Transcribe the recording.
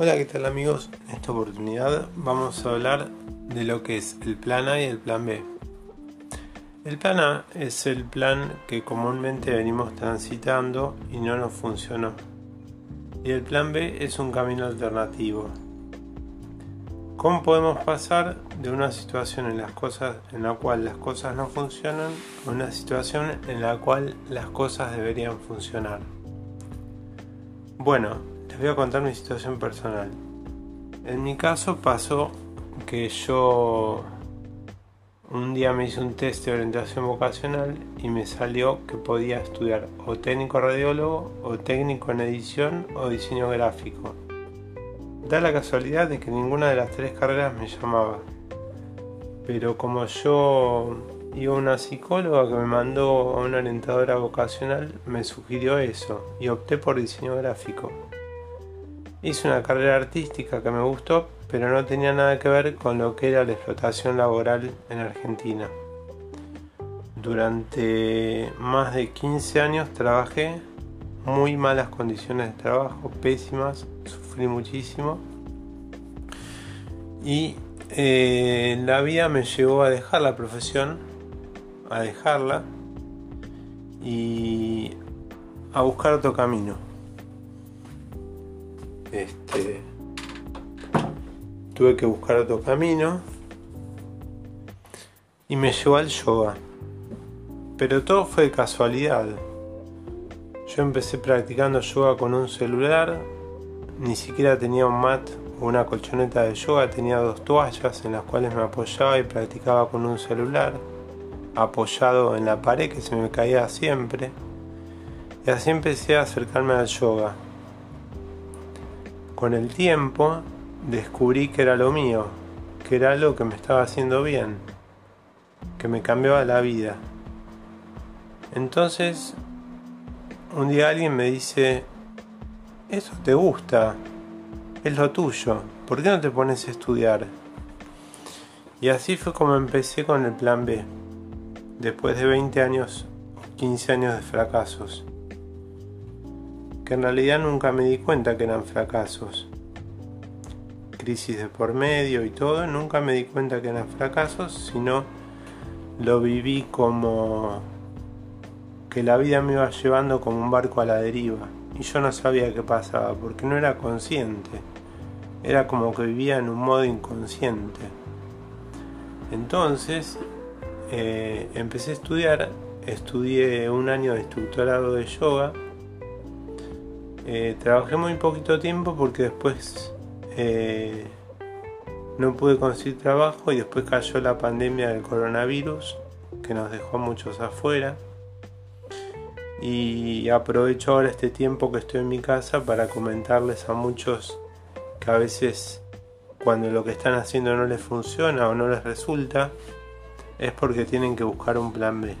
Hola, ¿qué tal amigos? En esta oportunidad vamos a hablar de lo que es el plan A y el plan B. El plan A es el plan que comúnmente venimos transitando y no nos funcionó. Y el plan B es un camino alternativo. ¿Cómo podemos pasar de una situación en, las cosas, en la cual las cosas no funcionan a una situación en la cual las cosas deberían funcionar? Bueno, les voy a contar mi situación personal. En mi caso pasó que yo un día me hice un test de orientación vocacional y me salió que podía estudiar o técnico radiólogo o técnico en edición o diseño gráfico. Da la casualidad de que ninguna de las tres carreras me llamaba. Pero como yo iba a una psicóloga que me mandó a una orientadora vocacional, me sugirió eso y opté por diseño gráfico. Hice una carrera artística que me gustó, pero no tenía nada que ver con lo que era la explotación laboral en Argentina. Durante más de 15 años trabajé muy malas condiciones de trabajo, pésimas, sufrí muchísimo. Y eh, la vida me llevó a dejar la profesión a dejarla y a buscar otro camino. Este, tuve que buscar otro camino y me llevó al yoga. Pero todo fue casualidad. Yo empecé practicando yoga con un celular, ni siquiera tenía un mat o una colchoneta de yoga, tenía dos toallas en las cuales me apoyaba y practicaba con un celular apoyado en la pared que se me caía siempre. Y así empecé a acercarme al yoga. Con el tiempo descubrí que era lo mío, que era lo que me estaba haciendo bien, que me cambiaba la vida. Entonces, un día alguien me dice, eso te gusta, es lo tuyo, ¿por qué no te pones a estudiar? Y así fue como empecé con el plan B después de 20 años, 15 años de fracasos, que en realidad nunca me di cuenta que eran fracasos. Crisis de por medio y todo, nunca me di cuenta que eran fracasos, sino lo viví como que la vida me iba llevando como un barco a la deriva y yo no sabía qué pasaba porque no era consciente, era como que vivía en un modo inconsciente. Entonces eh, empecé a estudiar, estudié un año de instructorado de yoga. Eh, trabajé muy poquito tiempo porque después eh, no pude conseguir trabajo y después cayó la pandemia del coronavirus que nos dejó a muchos afuera. Y aprovecho ahora este tiempo que estoy en mi casa para comentarles a muchos que a veces cuando lo que están haciendo no les funciona o no les resulta, es porque tienen que buscar un plan B.